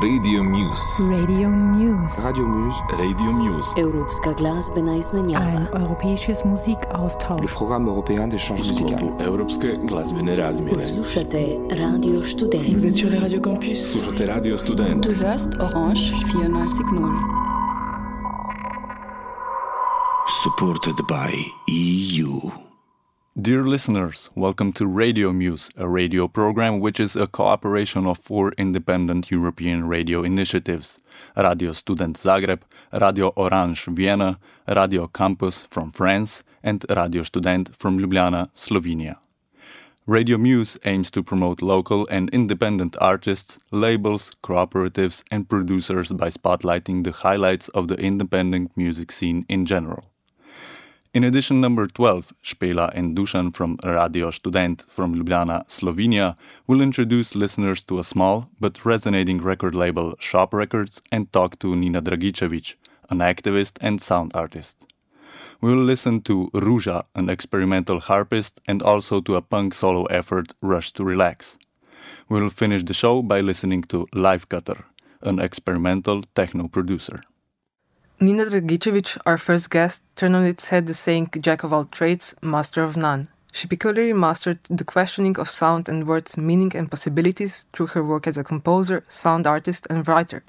Radio Muse. Radio Muse. Radio Muse. Radio Muse. Europska glazbena izmenjava. Ein europäisches Musikaustausch. Le programme européen d'échange musical. Europske glazbene razmjene. Poslušate Radio Student. Vous êtes sur le Radio Campus. Slušate Radio Student. Du hörst Orange 94.0. Supported by EU. Dear listeners, welcome to Radio Muse, a radio program which is a cooperation of four independent European radio initiatives Radio Student Zagreb, Radio Orange Vienna, Radio Campus from France, and Radio Student from Ljubljana, Slovenia. Radio Muse aims to promote local and independent artists, labels, cooperatives, and producers by spotlighting the highlights of the independent music scene in general. In edition number 12, Spela and Dusan from Radio Student from Ljubljana, Slovenia, will introduce listeners to a small but resonating record label, Shop Records, and talk to Nina Dragicevic, an activist and sound artist. We will listen to Ruža, an experimental harpist, and also to a punk solo effort, Rush to Relax. We will finish the show by listening to Life Cutter, an experimental techno producer. Nina Dragicevic, our first guest, turned on its head the saying Jack of all trades, master of none. She peculiarly mastered the questioning of sound and words' meaning and possibilities through her work as a composer, sound artist, and writer.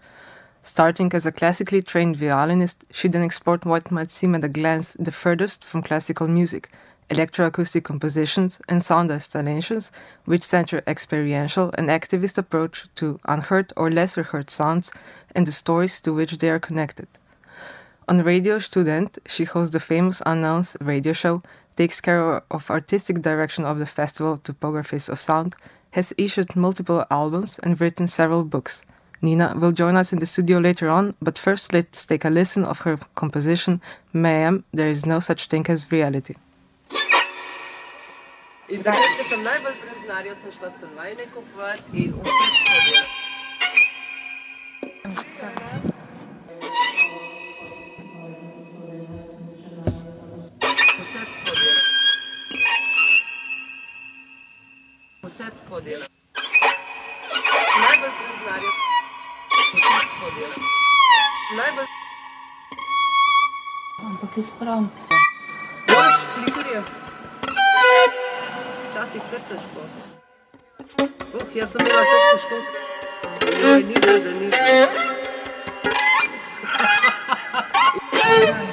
Starting as a classically trained violinist, she then explored what might seem at a glance the furthest from classical music electroacoustic compositions and sound installations, which center experiential and activist approach to unheard or lesser heard sounds and the stories to which they are connected. On Radio Student, she hosts the famous announced radio show, takes care of artistic direction of the festival Topographies of Sound, has issued multiple albums and written several books. Nina will join us in the studio later on, but first let's take a listen of her composition, Mayhem, There is No Such Thing as Reality. In. vse tako dela. Najbolj priznarja, vse tako dela. Najbolj... Ampak jaz pravim. Boš, klikarje. Včasih kar težko. Uh, jaz sem imela tako težko. Zdaj, ni da, da ni. Ha, ha, ha.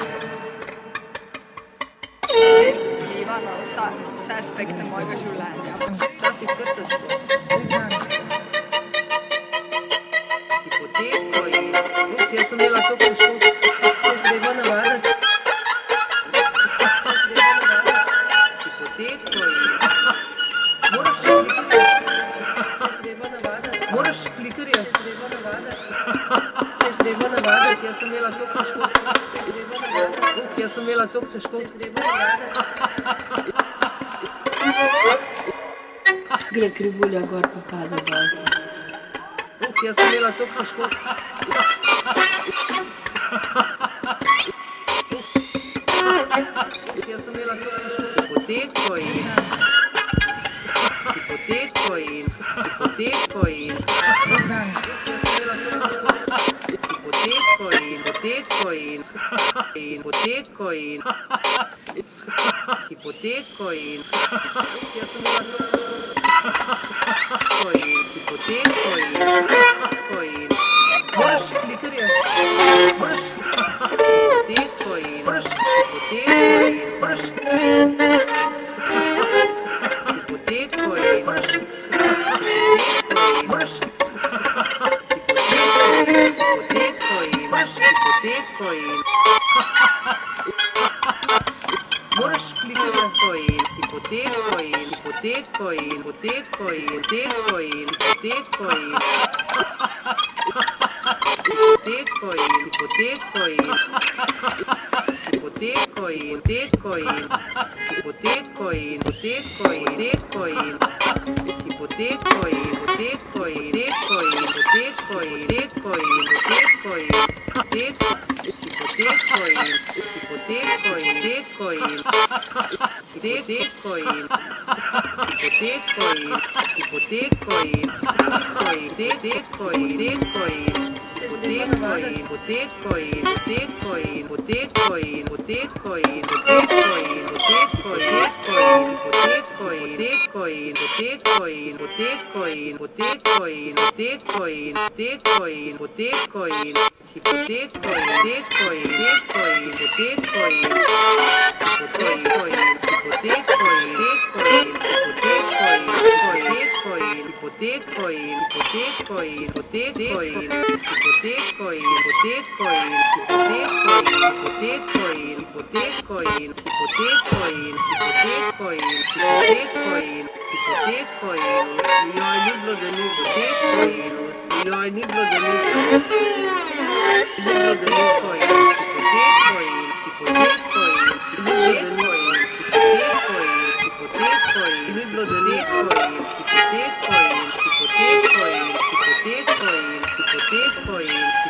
vse aspekte mojega življenja. Včasih kar težko. Hipoteko in uh, jaz sem imela to težko. Jaz sem bila navadna. Hipoteko in moraš klikarja. Moraš klikarja. Se je treba navaditi, jaz sem imela to težko. Jaz sem imela to težko. Se je treba navaditi. Gre krivulja gor pa pada dol. Uf, jaz sem imela to težko. Jaz sem imela to hipoteko in hipoteko in hipoteko in hipoteko in hipoteko in hipoteko in hipoteko in hipoteko in jaz sem bila tudi hipoteko in poteko in poteko in poteko in poteko in poteko in poteko in poteko in poteko in poteko in poteko in poteko in poteko in poteko in poteko in poteko in hipoteko in poteko in poteko in poteko in poteko in hipoteko in poteko in hipoteko hipotetko in hipotetko in hipotetko in hipotetko in hipotetko in hipotetko in hipotetko in hipotetko in hipotetko in hipotetko in hipotetko in hipotetko in hipotetko in joj ni bilo da ni hipotetko in joj ni bilo da ni hipotetko in hipotetko in hipotetko in hipotetko in bilo, da ni kojil, hipotek kojil, hipotek kojil, hipotek kojil, hipotek kojil, hipotek kojil.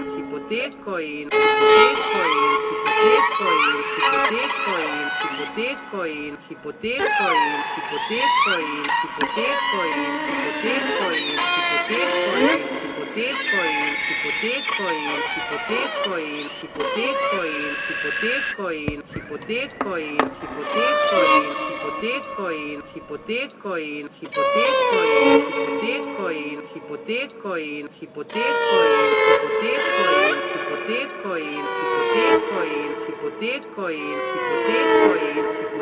hipoteko in hipoteko in hipoteko in hipoteko in hipoteko in hipoteko in hipoteko in hipoteko in hipoteko in hipoteko in hipoteko in hipoteko in hipoteko in hipoteko in hipoteko in hipoteko in hipoteko in hipoteko in hipoteko in hipoteko in hipoteko in hipoteko in hipoteko in hipoteko in hipoteko in hipoteko in hipoteko in hipoteko in hipoteko in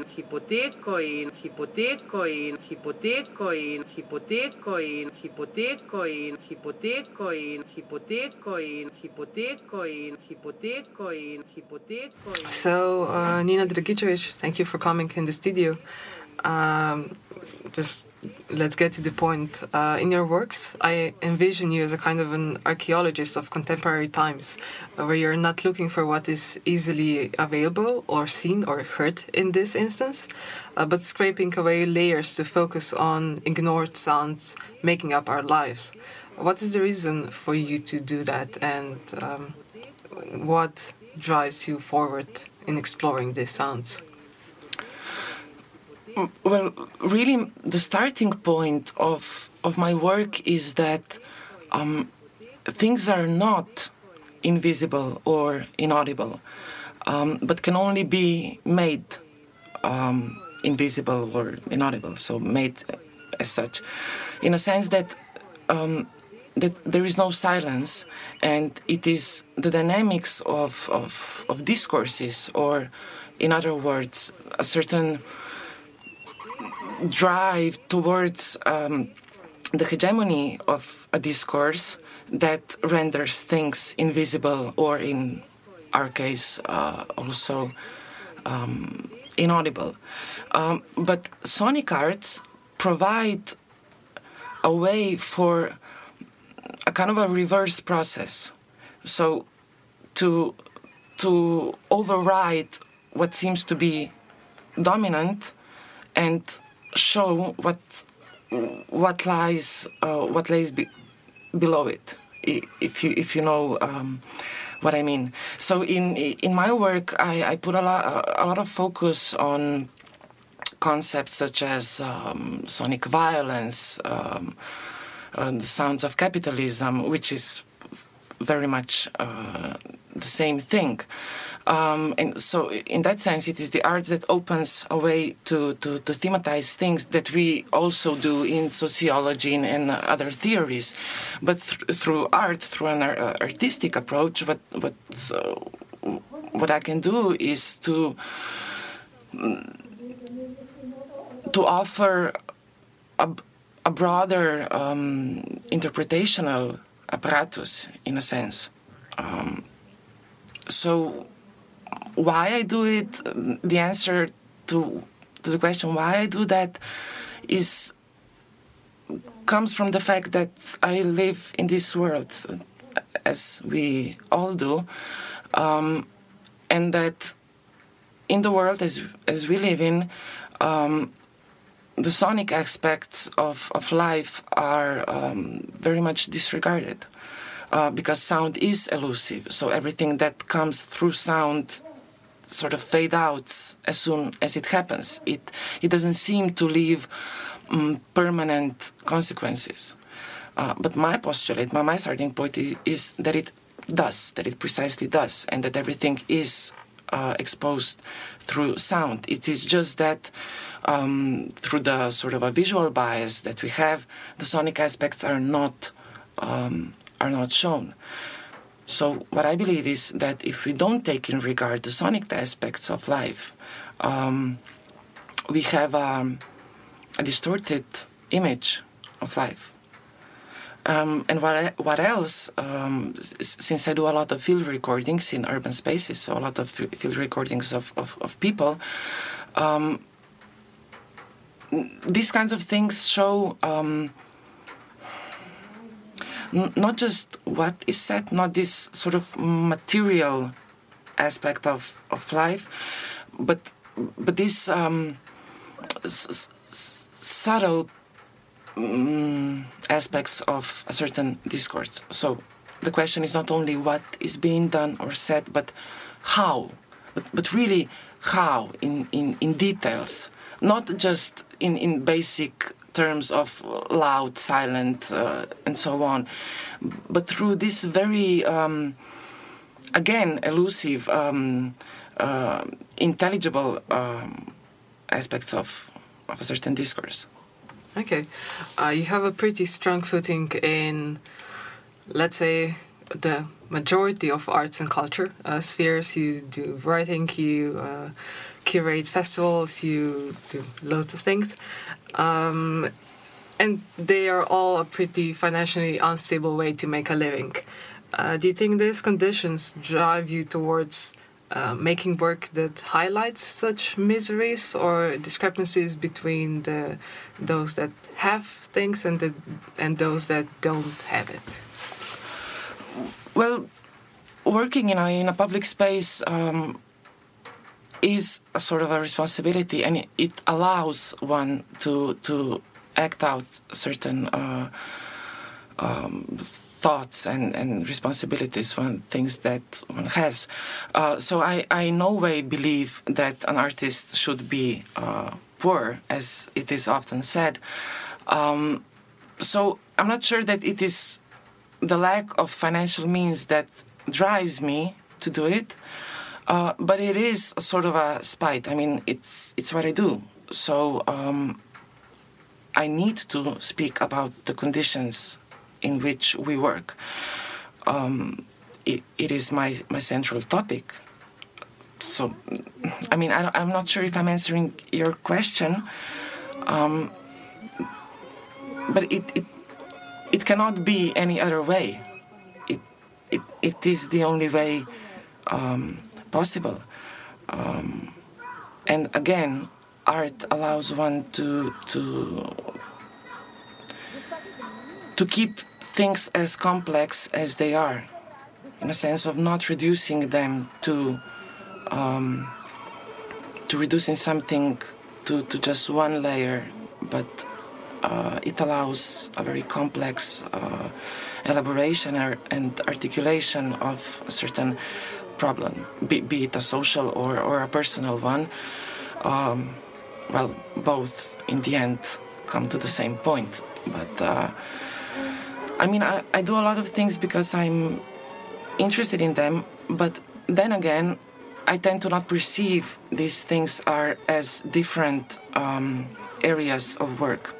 in hipoteko in hipoteko in hipoteko in hipoteko in hipoteko in hipoteko in hipoteko in hipoteko in hipoteko in hipoteko. So uh, Nina Dragičević, thank you for coming in the studio. Um, just let's get to the point. Uh, in your works, I envision you as a kind of an archaeologist of contemporary times, uh, where you're not looking for what is easily available or seen or heard in this instance, uh, but scraping away layers to focus on ignored sounds making up our life. What is the reason for you to do that, and um, what drives you forward in exploring these sounds? Well, really, the starting point of of my work is that um, things are not invisible or inaudible, um, but can only be made um, invisible or inaudible. So made as such, in a sense that um, that there is no silence, and it is the dynamics of of, of discourses, or in other words, a certain drive towards um, the hegemony of a discourse that renders things invisible or in our case uh, also um, inaudible. Um, but sonic arts provide a way for a kind of a reverse process. So to to override what seems to be dominant and show what what lies uh, what lays be, below it if you if you know um, what I mean. So in in my work I, I put a lot a lot of focus on concepts such as um, sonic violence um, the sounds of capitalism which is very much uh, the same thing Um, and so, in that sense, it is the art that opens a way to, to, to thematize things that we also do in sociology and, and other theories. But th- through art, through an uh, artistic approach, what, what, uh, what I can do is to, to offer a, a broader um, interpretational apparatus, in a sense. Um, so why I do it, the answer to to the question why I do that is comes from the fact that I live in this world, as we all do, um, and that in the world as as we live in, um, the sonic aspects of, of life are um, very much disregarded. Uh, because sound is elusive, so everything that comes through sound sort of fade out as soon as it happens. It it doesn't seem to leave um, permanent consequences. Uh, but my postulate, my, my starting point is, is, that it does, that it precisely does, and that everything is uh, exposed through sound. It is just that um, through the sort of a visual bias that we have, the sonic aspects are not um, are not shown. So, what I believe is that if we don't take in regard the sonic aspects of life, um, we have um, a distorted image of life. Um, and what, what else? Um, since I do a lot of field recordings in urban spaces, so a lot of field recordings of, of, of people, um, these kinds of things show not just what is said, not this sort of material aspect of, of life, but but this um, s- s- subtle um, aspects of a certain discourse. So the question is not only what is being done or said, but how, but, but really how in, in, in details, not just in, in basic terms of loud, silent, uh, and so on, but through this very, um, again, elusive, um, uh, intelligible um, aspects of, of a certain discourse. Okay. Uh, you have a pretty strong footing in, let's say, the majority of arts and culture uh, spheres. You do writing, you uh, curate festivals, you do loads of things. Um, and they are all a pretty financially unstable way to make a living. Uh, do you think these conditions drive you towards uh, making work that highlights such miseries or discrepancies between the those that have things and the and those that don't have it? Well, working in a in a public space um, is a sort of a responsibility, and it, allows one to to act out certain uh, um, thoughts and, and responsibilities one things that one has. Uh, so I, I in no way believe that an artist should be uh, poor, as it is often said. Um, so I'm not sure that it is the lack of financial means that drives me to do it. Uh, but it is sort of a spite. I mean, it's it's what I do. So um, I need to speak about the conditions in which we work. Um, it, it is my, my central topic. So, I mean, I, am not sure if I'm answering your question, um, but it, it, it cannot be any other way. It, it, it is the only way um, possible. Um, and again, art allows one to to to keep things as complex as they are, in a sense of not reducing them to um, to reducing something to, to just one layer, but uh, it allows a very complex uh, elaboration or, and articulation of a certain problem, be, be it a social or, or a personal one. Um, well, both in the end come to the same point. But uh, I mean, I, I do a lot of things because I'm interested in them, but then again, I tend to not perceive these things are as different um, areas of work.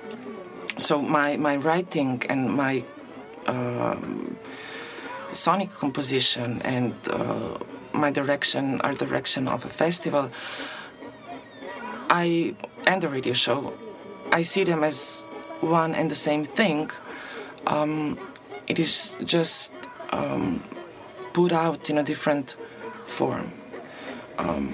So my, my writing and my um, sonic composition and uh, my direction, our direction of a festival, I and the radio show, I see them as one and the same thing. Um, it is just um, put out in a different form, um,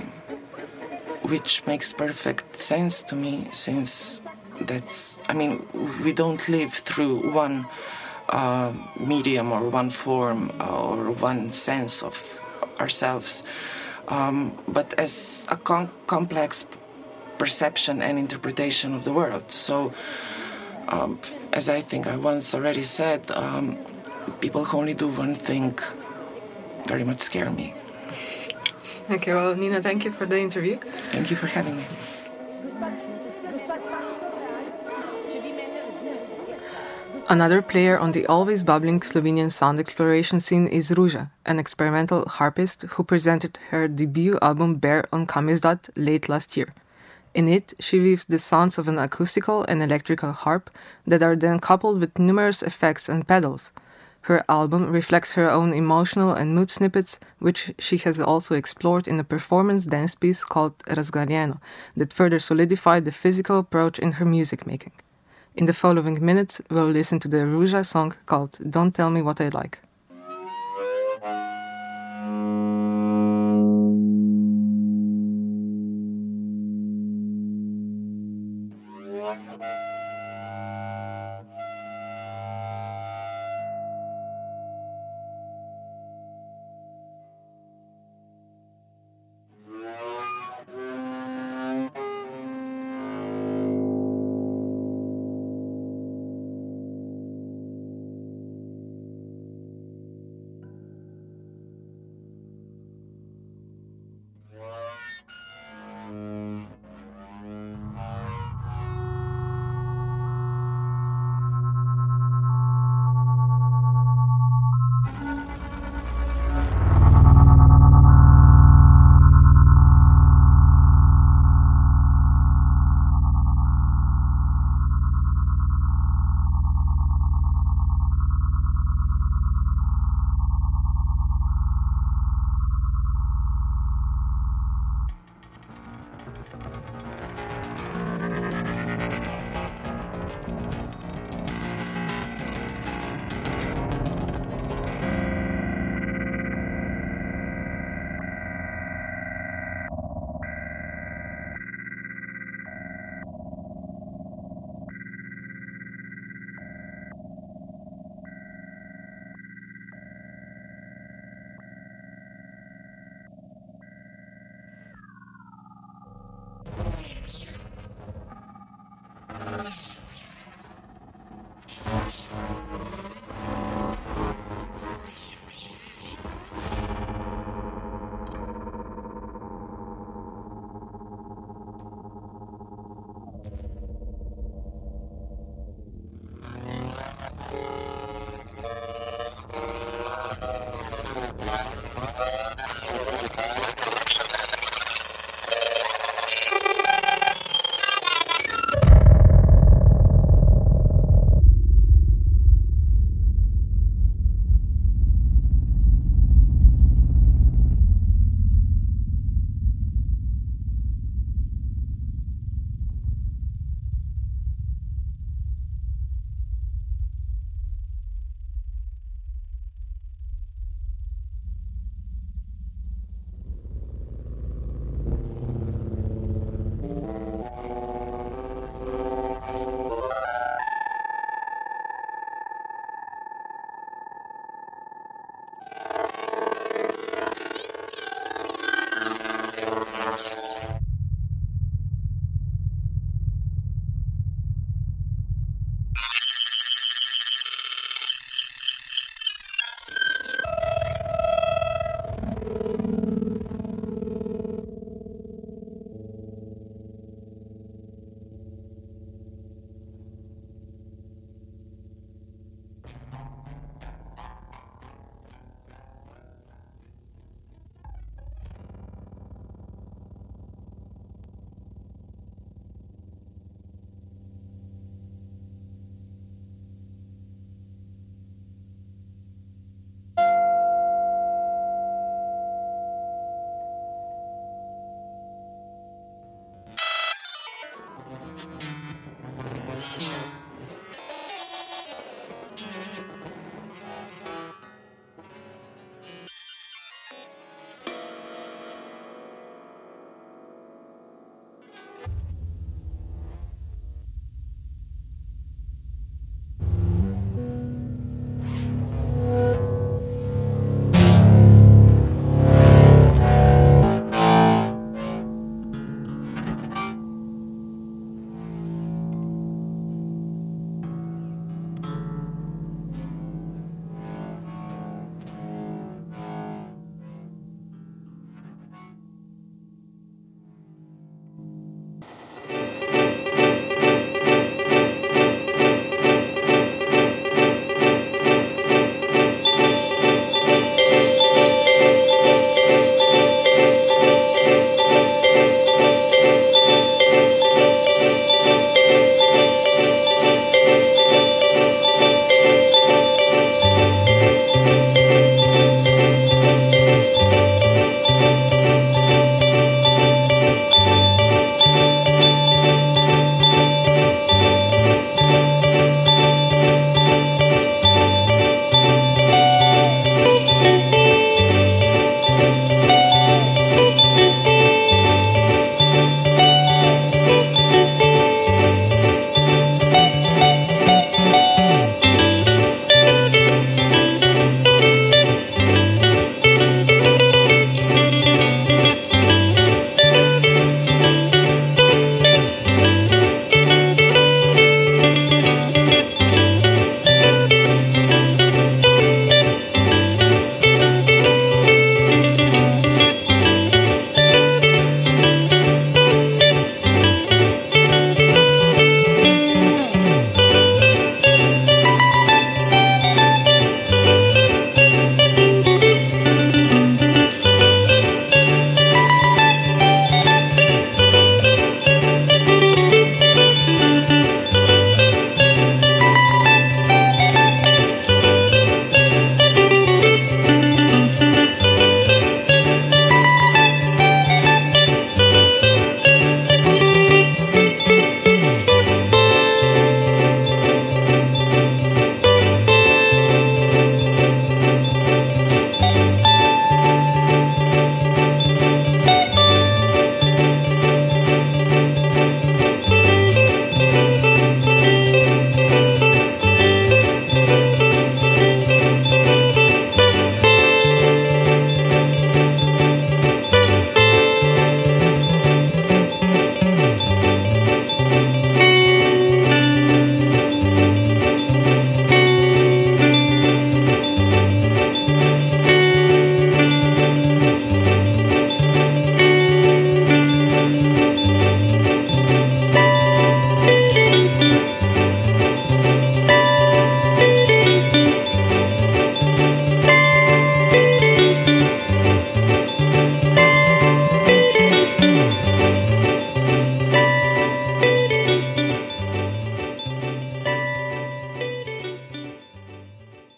which makes perfect sense to me since that's, I mean, we don't live through one uh, medium or one form or one sense of ourselves, um, but as a com- complex perception and interpretation of the world. So, um, as I think I once already said, um, people who only do one thing very much scare me. Okay, well, Nina, thank you for the interview. Thank you for having me. Another player on the always bubbling Slovenian sound exploration scene is Ruža, an experimental harpist who presented her debut album Bear on Kamizdat late last year. In it, she weaves the sounds of an acoustical and electrical harp that are then coupled with numerous effects and pedals. Her album reflects her own emotional and mood snippets, which she has also explored in a performance dance piece called Razgaljeno, that further solidified the physical approach in her music making. In the following minutes, we'll listen to the Ruža song called Don't Tell Me What I Like.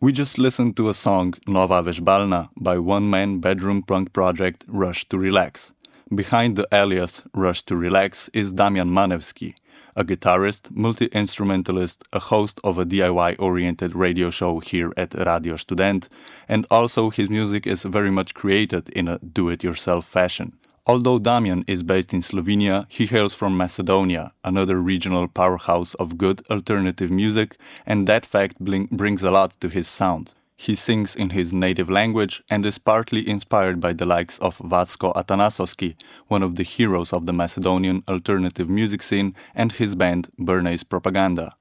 We just listened to a song Nova Vežbalna by one man bedroom punk project Rush to Relax. Behind the alias Rush to Relax is Damian Manevski, a guitarist, multi instrumentalist, a host of a DIY oriented radio show here at Radio Student, and also his music is very much created in a do it yourself fashion. Although Damian is based in Slovenia, he hails from Macedonia, another regional powerhouse of good alternative music, and that fact brings a lot to his sound. He sings in his native language and is partly inspired by the likes of Vacko Atanasovsky, one of the heroes of the Macedonian alternative music scene, and his band Bernays Propaganda.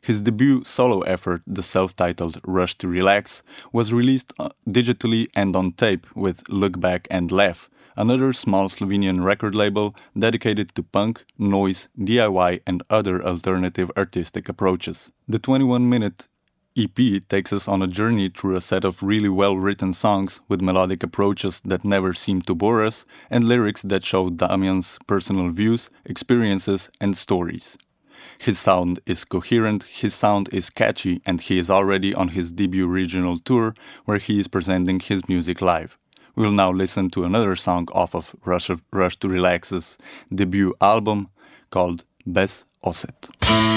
His debut solo effort, the self titled Rush to Relax, was released uh, digitally and on tape with Look Back and Laugh, another small Slovenian record label dedicated to punk, noise, DIY, and other alternative artistic approaches. The 21 minute EP takes us on a journey through a set of really well written songs with melodic approaches that never seem to bore us and lyrics that show Damian's personal views, experiences, and stories. His sound is coherent, his sound is catchy, and he is already on his debut regional tour where he is presenting his music live. We'll now listen to another song off of Rush, of, Rush to Relax's debut album called Bez Oset.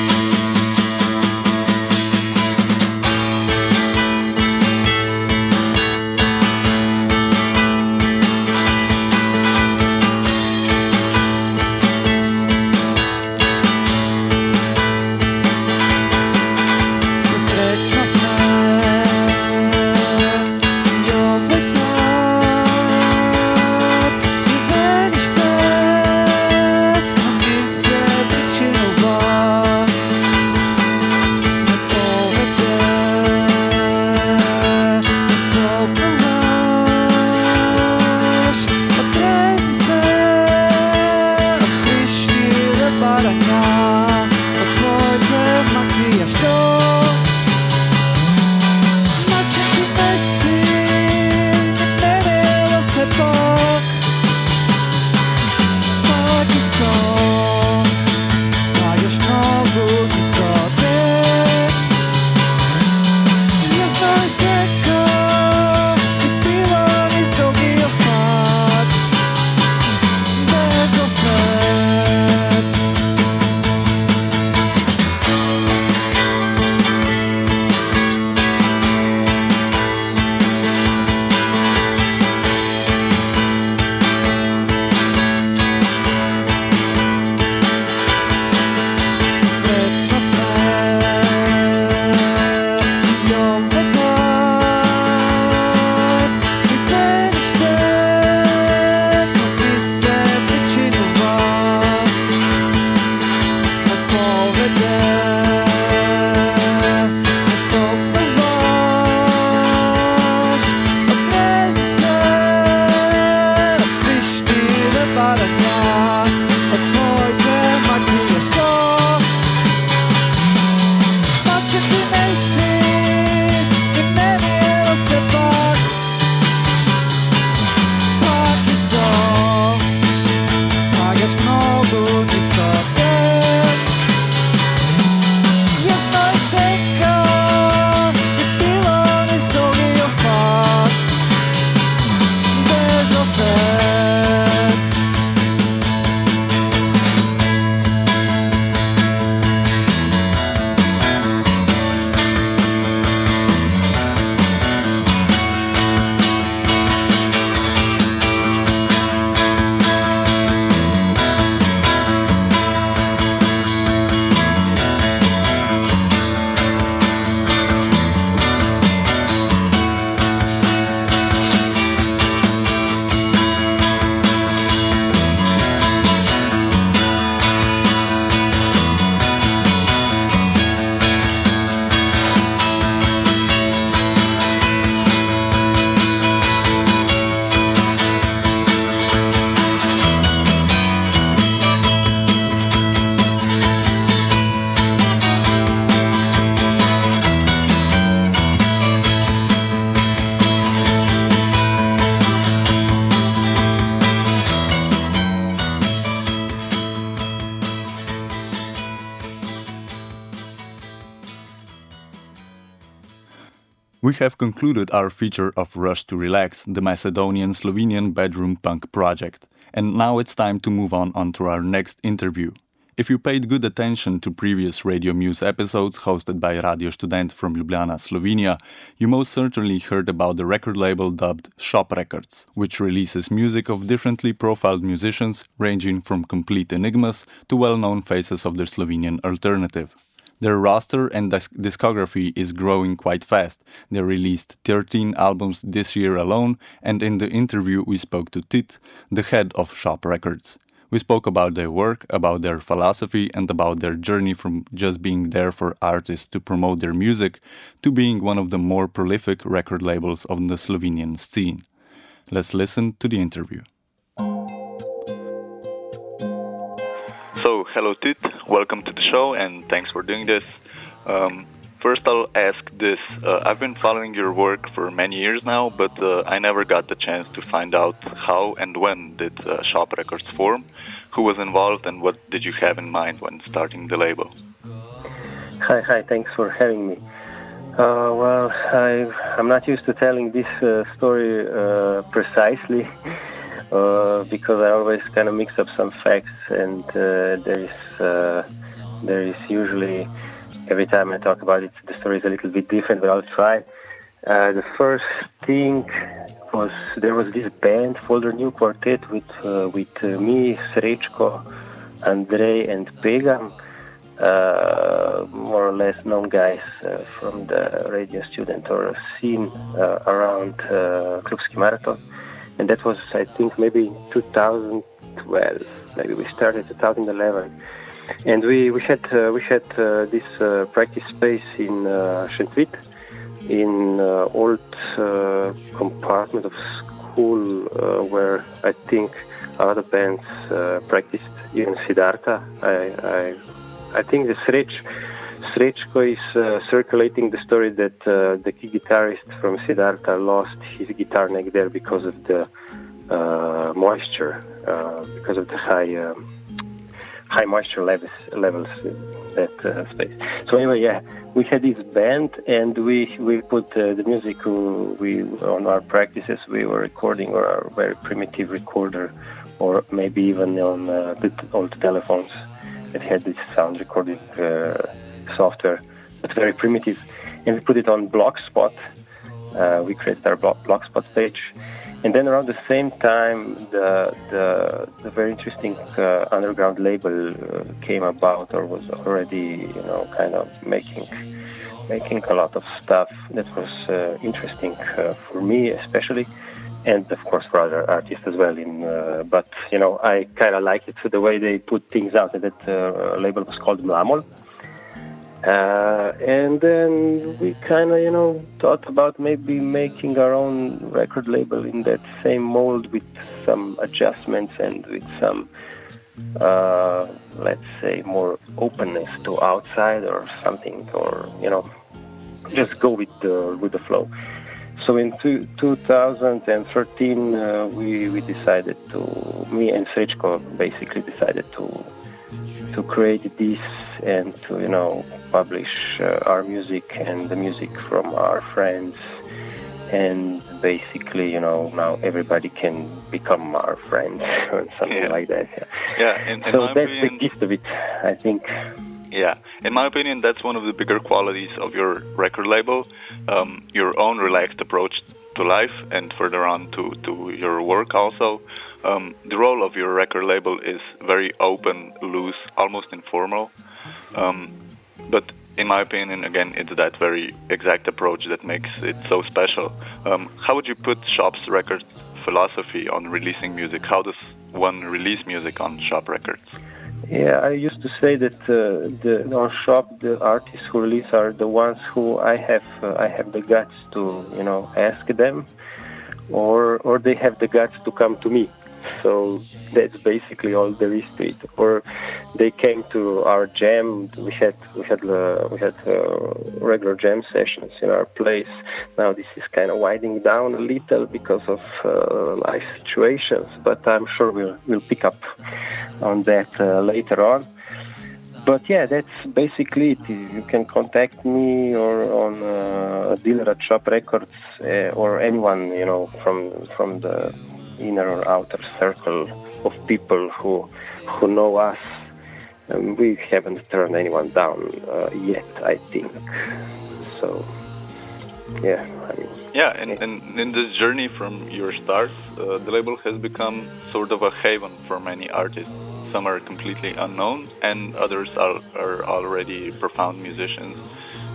Have concluded our feature of Rush to Relax, the Macedonian Slovenian bedroom punk project. And now it's time to move on onto our next interview. If you paid good attention to previous Radio Muse episodes hosted by Radio Student from Ljubljana, Slovenia, you most certainly heard about the record label dubbed Shop Records, which releases music of differently profiled musicians ranging from complete enigmas to well known faces of the Slovenian alternative. Their roster and discography is growing quite fast. They released 13 albums this year alone, and in the interview we spoke to Tit, the head of Shop Records. We spoke about their work, about their philosophy, and about their journey from just being there for artists to promote their music to being one of the more prolific record labels of the Slovenian scene. Let's listen to the interview. So, hello, Tit. Welcome to the show, and thanks for doing this. Um, first, I'll ask this. Uh, I've been following your work for many years now, but uh, I never got the chance to find out how and when did uh, Shop Records form, who was involved, and what did you have in mind when starting the label? Hi, hi. Thanks for having me. Uh, well, I, am not used to telling this uh, story uh, precisely. Uh, because I always kind of mix up some facts, and uh, there is uh, there is usually every time I talk about it, the story is a little bit different, but I'll try. Uh, the first thing was there was this band, Folder New Quartet, with uh, with me, Srečko, Andrei, and Pegan. more or less known guys from the radio student or scene around uh, Klubski maraton and that was I think maybe 2012. Maybe we started 2011, and we we had uh, we had uh, this uh, practice space in uh, Šentvid, in uh, old uh, compartment of school uh, where I think a lot of bands practiced. Even Siddharta, I I, I think the Srech Srečko is uh, circulating the story that uh, the key guitarist from Siddharta lost his guitar neck there because of the uh, moisture, uh, because of the high um, high moisture levels levels in that uh, space. So anyway, yeah, we had this band and we we put uh, the music we on our practices. We were recording on our very primitive recorder, or maybe even on the old telephones that had this sound recording software, but very primitive. And we put it on Blogspot. Uh, we created our Blogspot page. And then around the same time, the, the, the very interesting uh, underground label uh, came about or was already, you know, kind of making making a lot of stuff that was uh, interesting uh, for me especially and of course for other artists as well. In uh, but you know I kind of like it so the way they put things out. That uh, label was called Mlamol, uh, and then we kind of, you know, thought about maybe making our own record label in that same mold with some adjustments and with some, uh, let's say, more openness to outside or something, or you know, just go with the with the flow. So in two, 2013, uh, we we decided to, me and Srečko basically decided to to create this and to you know publish uh, our music and the music from our friends. And basically you know now everybody can become our friends or something yeah. like that yeah, yeah so that's opinion, the gist of it i think. Yeah in my opinion that's one of the bigger qualities of your record label um, your own relaxed approach to life and further on to, to your work also um, the role of your record label is very open, loose, almost informal. Um, but in my opinion, again, it's that very exact approach that makes it so special. Um, how would you put Shop's record philosophy on releasing music? How does one release music on Shop Records? Yeah, I used to say that uh, the on Shop the artists who release are the ones who I have uh, I have the guts to you know ask them, or or they have the guts to come to me. So that's basically all there is to it. Or they came to our jam. We had we had uh, we had uh, regular jam sessions in our place. Now this is kind of winding down a little because of uh, life situations, but I'm sure we'll we'll pick up on that uh, later on. but yeah, that's basically it. You can contact me or on uh, a dealer at Shop Records uh, or anyone you know from from the inner or outer circle of people who who know us. Um, we haven't turned anyone down uh, yet, I think. So yeah, I mean, yeah, and, and in this journey from your start, uh, the label has become sort of a haven for many artists. Some are completely unknown, and others are, are already profound musicians.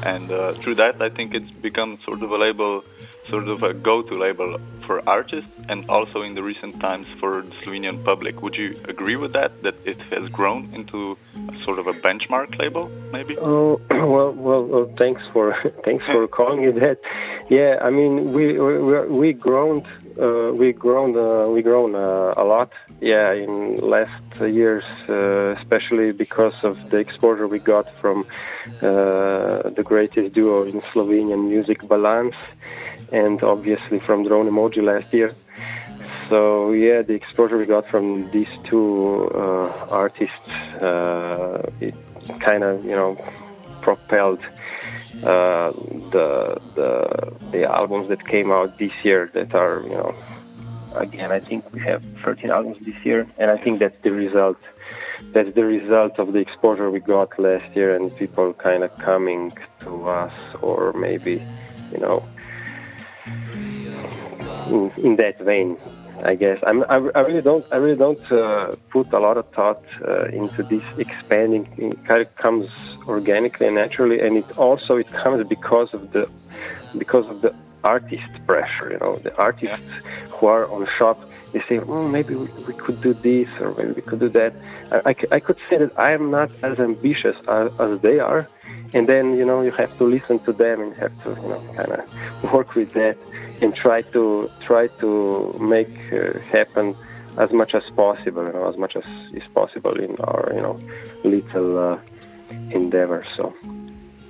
And uh, through that, I think it's become sort of a label, sort of a go-to label for artists, and also in the recent times for the Slovenian public. Would you agree with that? That it has grown into a sort of a benchmark label, maybe? Oh well, well, well thanks for thanks for calling it that. Yeah, I mean, we we we grown uh, we grown uh, we grown uh, a lot. Yeah, in last years, uh, especially because of the exposure we got from uh, the greatest duo in Slovenian music, Balance, and obviously from Drone Emoji last year. So yeah, the exposure we got from these two uh, artists, it kind of you know propelled uh, the the the albums that came out this year that are you know again I think we have 13 albums this year and I think that's the result that's the result of the exposure we got last year and people kind of coming to us or maybe you know in, in that vein I guess I'm, I, I really don't I really don't uh, put a lot of thought uh, into this expanding. It kind of comes organically and naturally, and it also it comes because of the because of the artist pressure. You know, the artists who are on shop. They say, oh, maybe we, we could do this or maybe we could do that. I, I, I could say that I am not as ambitious as, as they are, and then you know you have to listen to them and have to you know kind of work with that and try to try to make uh, happen as much as possible, you know, as much as is possible in our you know little uh, endeavor. So.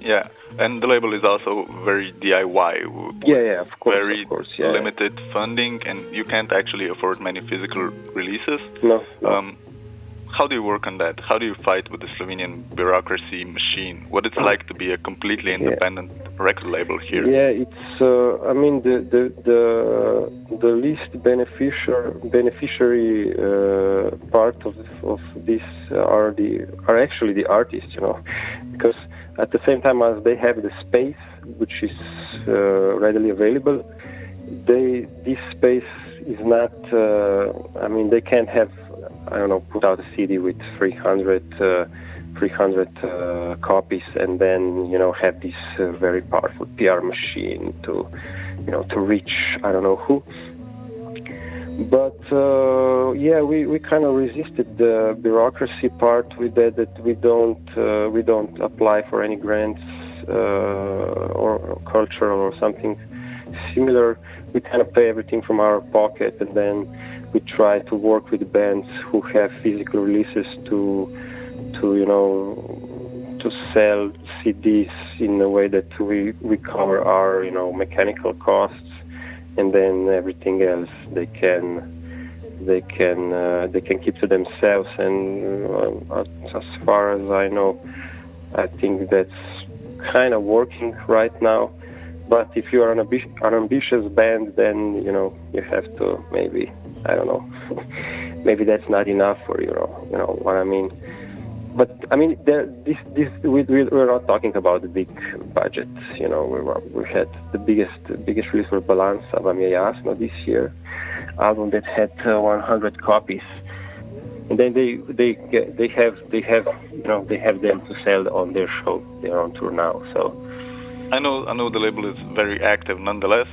Yeah, and the label is also very DIY. Yeah, yeah, of course. Very of course, yeah, limited funding, and you can't actually afford many physical releases. No. no. Um, how do you work on that? How do you fight with the Slovenian bureaucracy machine? What it's like to be a completely independent yeah. record label here? Yeah, it's. Uh, I mean, the the the, the least beneficiary beneficiary uh, part of of this are the are actually the artists, you know, because at the same time as they have the space which is uh, readily available, they this space is not. Uh, I mean, they can't have I don't know, put out a CD with 300, uh, 300 uh, copies, and then you know have this uh, very powerful PR machine to, you know, to reach I don't know who. But uh, yeah, we, we kind of resisted the bureaucracy part with that. That we don't uh, we don't apply for any grants uh, or, or cultural or something similar. We kind of pay everything from our pocket, and then we try to work with bands who have physical releases to to you know to sell CDs in a way that we we cover our you know mechanical costs and then everything else they can they can uh, they can keep to themselves and uh, as far as I know I think that's kind of working right now but if you are an, an ambitious band then you know you have to maybe I don't know. Maybe that's not enough for you you know what I mean. But I mean, there, this, this, we, we, we're not talking about the big budgets. You know, we, we had the biggest, biggest release for Balance of Jasno this year, album that had uh, 100 copies, and then they, they, they have, they have, you know, they have them to sell on their show. They're on tour now, so. I know, I know the label is very active. Nonetheless,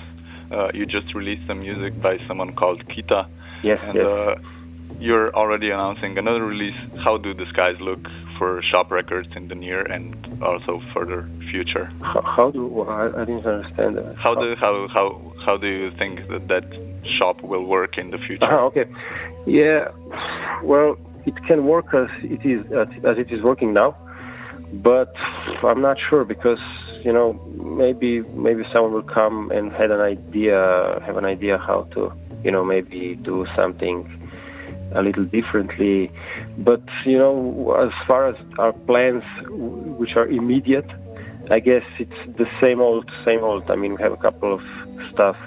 uh, you just released some music by someone called Kita. Yes, and, yes. Uh, you're already announcing another release. How do the skies look for Shop Records in the near and also further future? How, how do I, I, didn't understand that. How do how how how do you think that that shop will work in the future? Uh, okay, yeah, well, it can work as it is as it is working now, but I'm not sure because you know maybe maybe someone will come and had an idea have an idea how to you know maybe do something a little differently. But you know, as far as our plans, which are immediate, I guess it's the same old, same old. I mean, we have a couple of stuff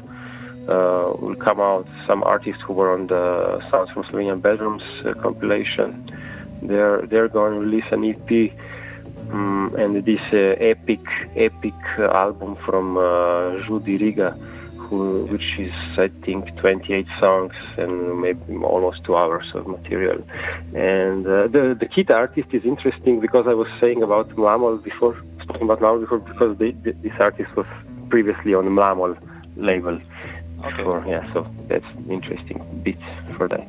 uh, will come out. Some artists who were on the Sounds from Slovenian Bedrooms uh, compilation, they're they're going to release an EP. Um, and this uh, epic, epic album from uh, Judy Riga, who, which is I think 28 songs and maybe almost two hours of material. And uh, the the kit artist is interesting because I was saying about Mlamol before, talking about Mlamol before because the, the, this artist was previously on the Mlamol label. Okay. Before, yeah, so that's interesting bit for that.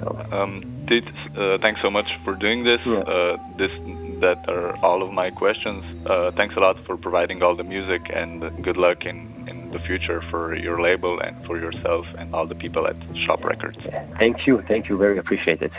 So. Um, did, uh, thanks so much for doing this. Yeah. Uh, this that are all of my questions. Uh, thanks a lot for providing all the music and good luck in the future for your label and for yourself and all the people at Shop Records. Thank you, thank you, very appreciated.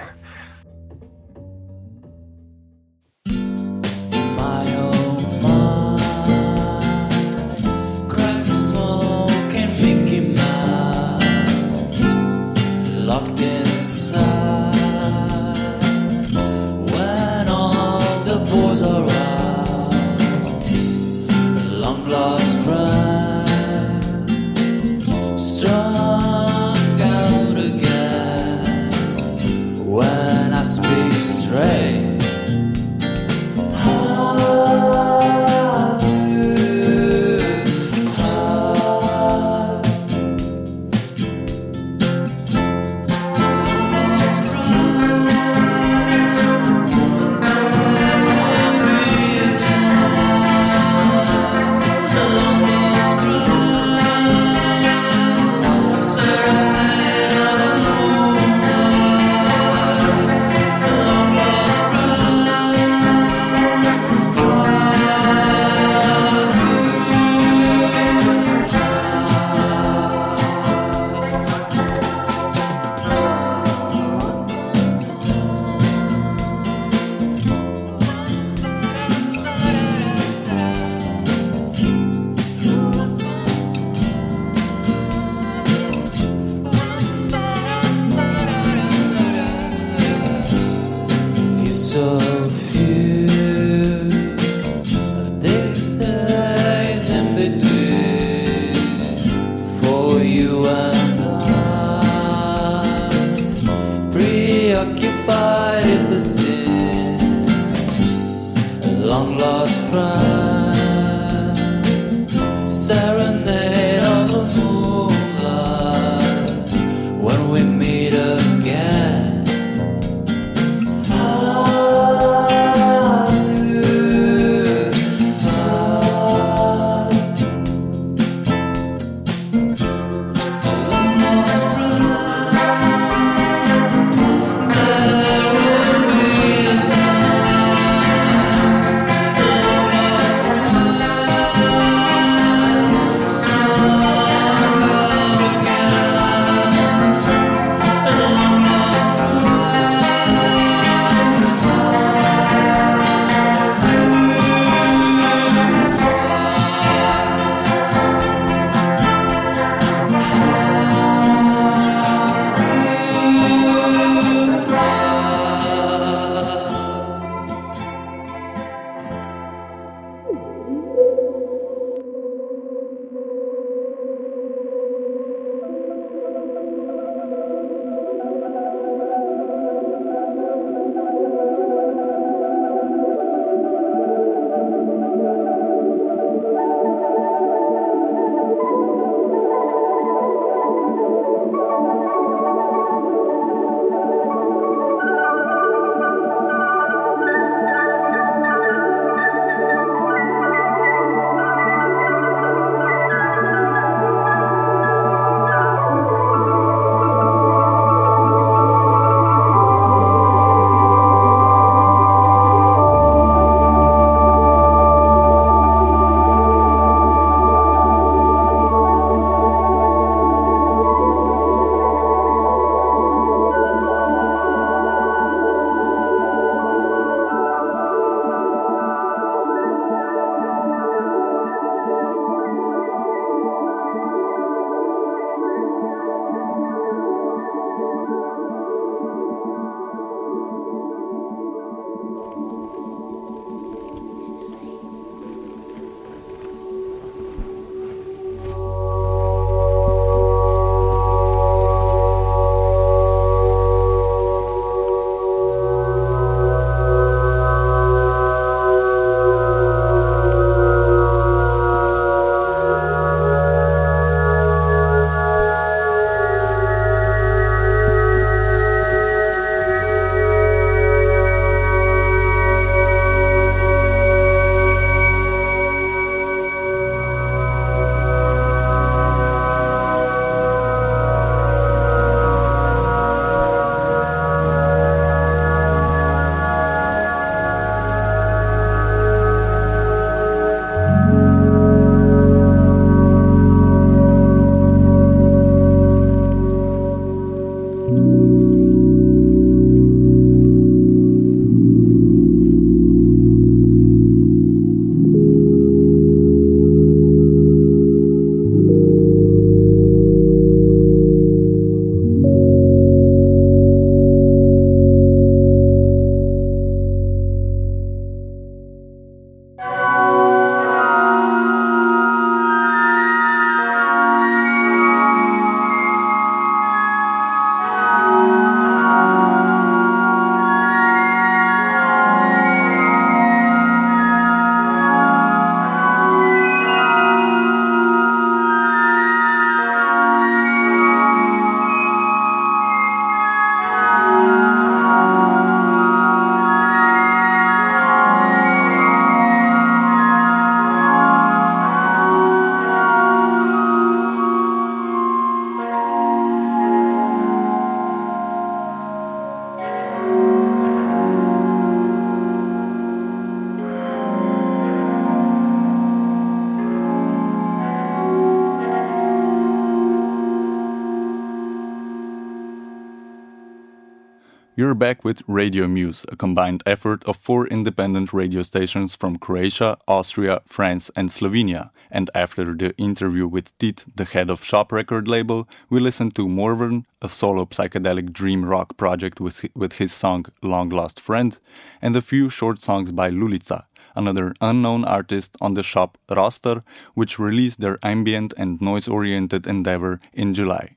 You're back with Radio Muse, a combined effort of four independent radio stations from Croatia, Austria, France, and Slovenia. And after the interview with Tit, the head of Shop record label, we listened to Morvern, a solo psychedelic dream rock project with, with his song Long Lost Friend, and a few short songs by Lulica, another unknown artist on the Shop roster, which released their ambient and noise oriented endeavor in July.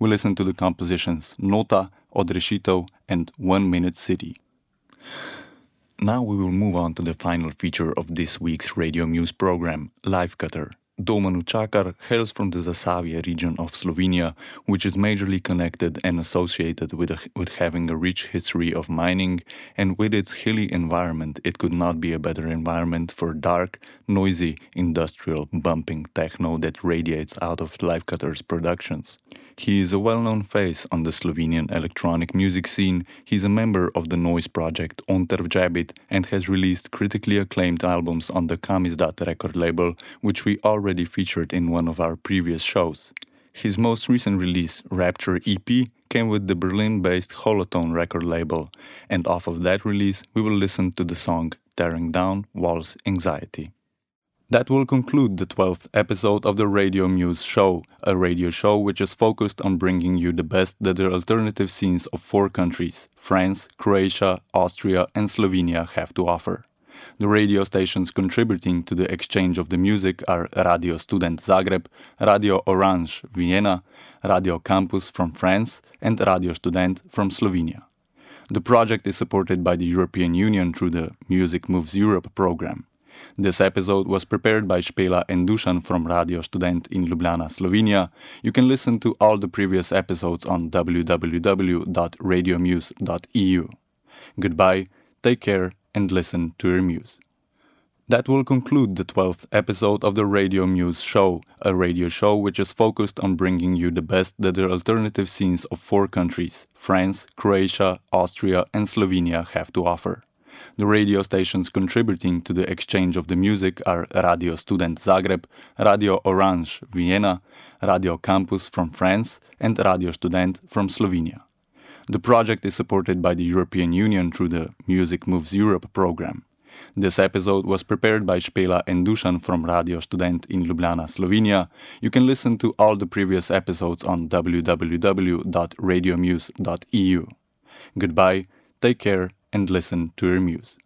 We listened to the compositions Nota, Odreshito, and One Minute City. Now we will move on to the final feature of this week's Radio Muse program, Live Cutter. Doman Učakar hails from the Zasavje region of Slovenia, which is majorly connected and associated with, a, with having a rich history of mining, and with its hilly environment, it could not be a better environment for dark, noisy, industrial, bumping techno that radiates out of Live Cutter's productions. He is a well known face on the Slovenian electronic music scene. He's a member of the noise project Untervjabit and has released critically acclaimed albums on the Kamizdat record label, which we already featured in one of our previous shows. His most recent release, Rapture EP, came with the Berlin based Holotone record label, and off of that release, we will listen to the song Tearing Down Walls Anxiety. That will conclude the 12th episode of the Radio Muse Show, a radio show which is focused on bringing you the best that the alternative scenes of four countries France, Croatia, Austria, and Slovenia have to offer. The radio stations contributing to the exchange of the music are Radio Student Zagreb, Radio Orange Vienna, Radio Campus from France, and Radio Student from Slovenia. The project is supported by the European Union through the Music Moves Europe program. This episode was prepared by Špela and Dusan from Radio Student in Ljubljana, Slovenia. You can listen to all the previous episodes on www.radiomuse.eu. Goodbye, take care, and listen to your muse. That will conclude the 12th episode of the Radio Muse Show, a radio show which is focused on bringing you the best that the alternative scenes of four countries France, Croatia, Austria, and Slovenia have to offer. The radio stations contributing to the exchange of the music are Radio Student Zagreb, Radio Orange Vienna, Radio Campus from France, and Radio Student from Slovenia. The project is supported by the European Union through the Music Moves Europe program. This episode was prepared by Špela and Dusan from Radio Student in Ljubljana, Slovenia. You can listen to all the previous episodes on www.radiomuse.eu. Goodbye, take care, and listen to your muse.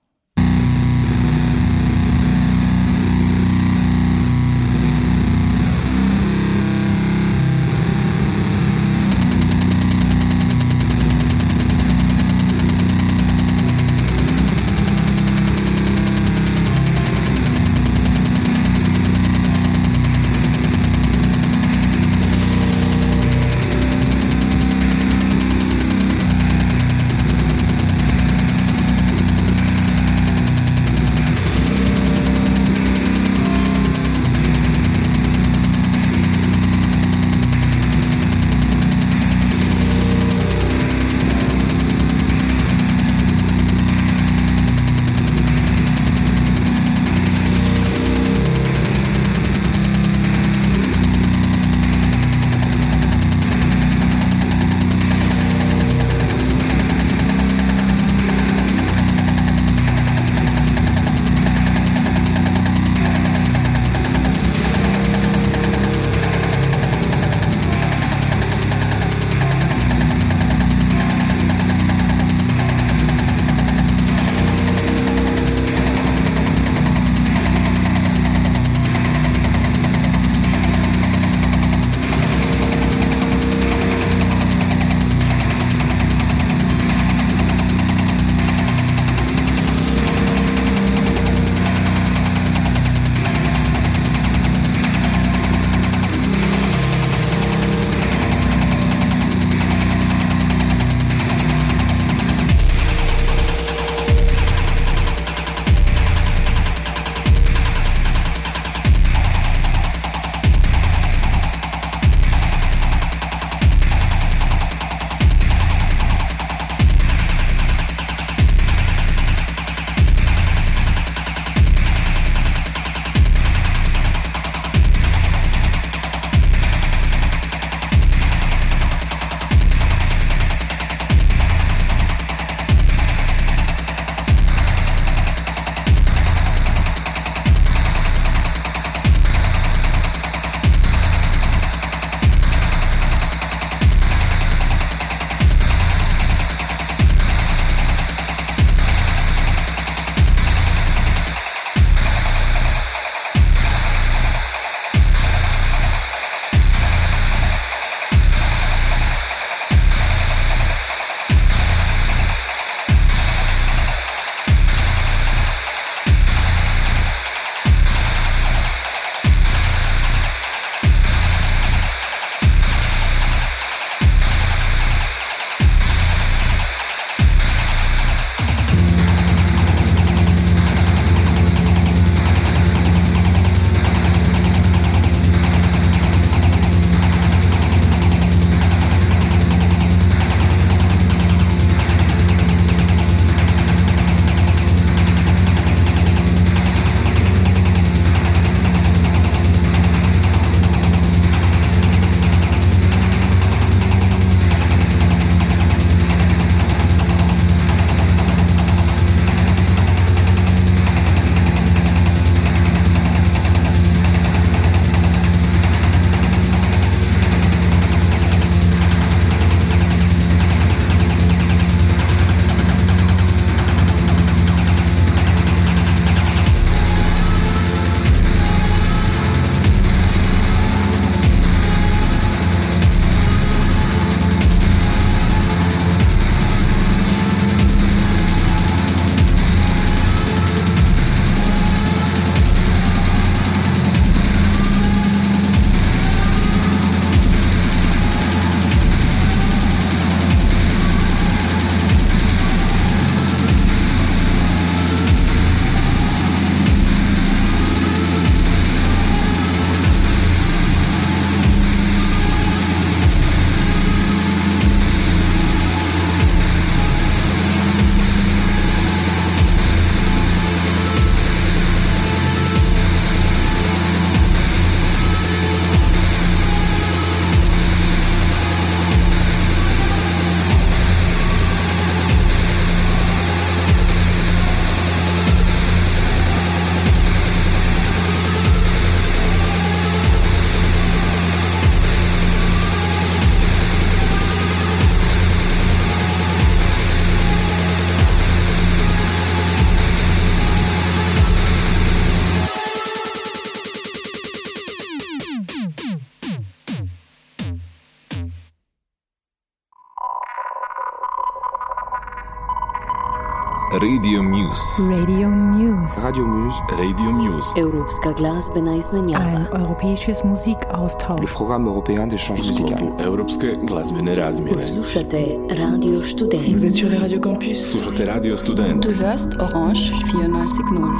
Radio Muse. Radio Muse. Radio Muse. Radio Muse. Evropska glasbena izmenjava. Ein europäisches Musikaustausch. Le programme européen d'échange musical. Europske glazbene razmjene. Poslušate Radio Student. Vous êtes sur les Radio Campus. Slušate Radio Student. Du hörst Orange 94.0.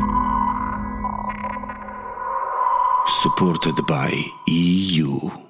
Supported by EU.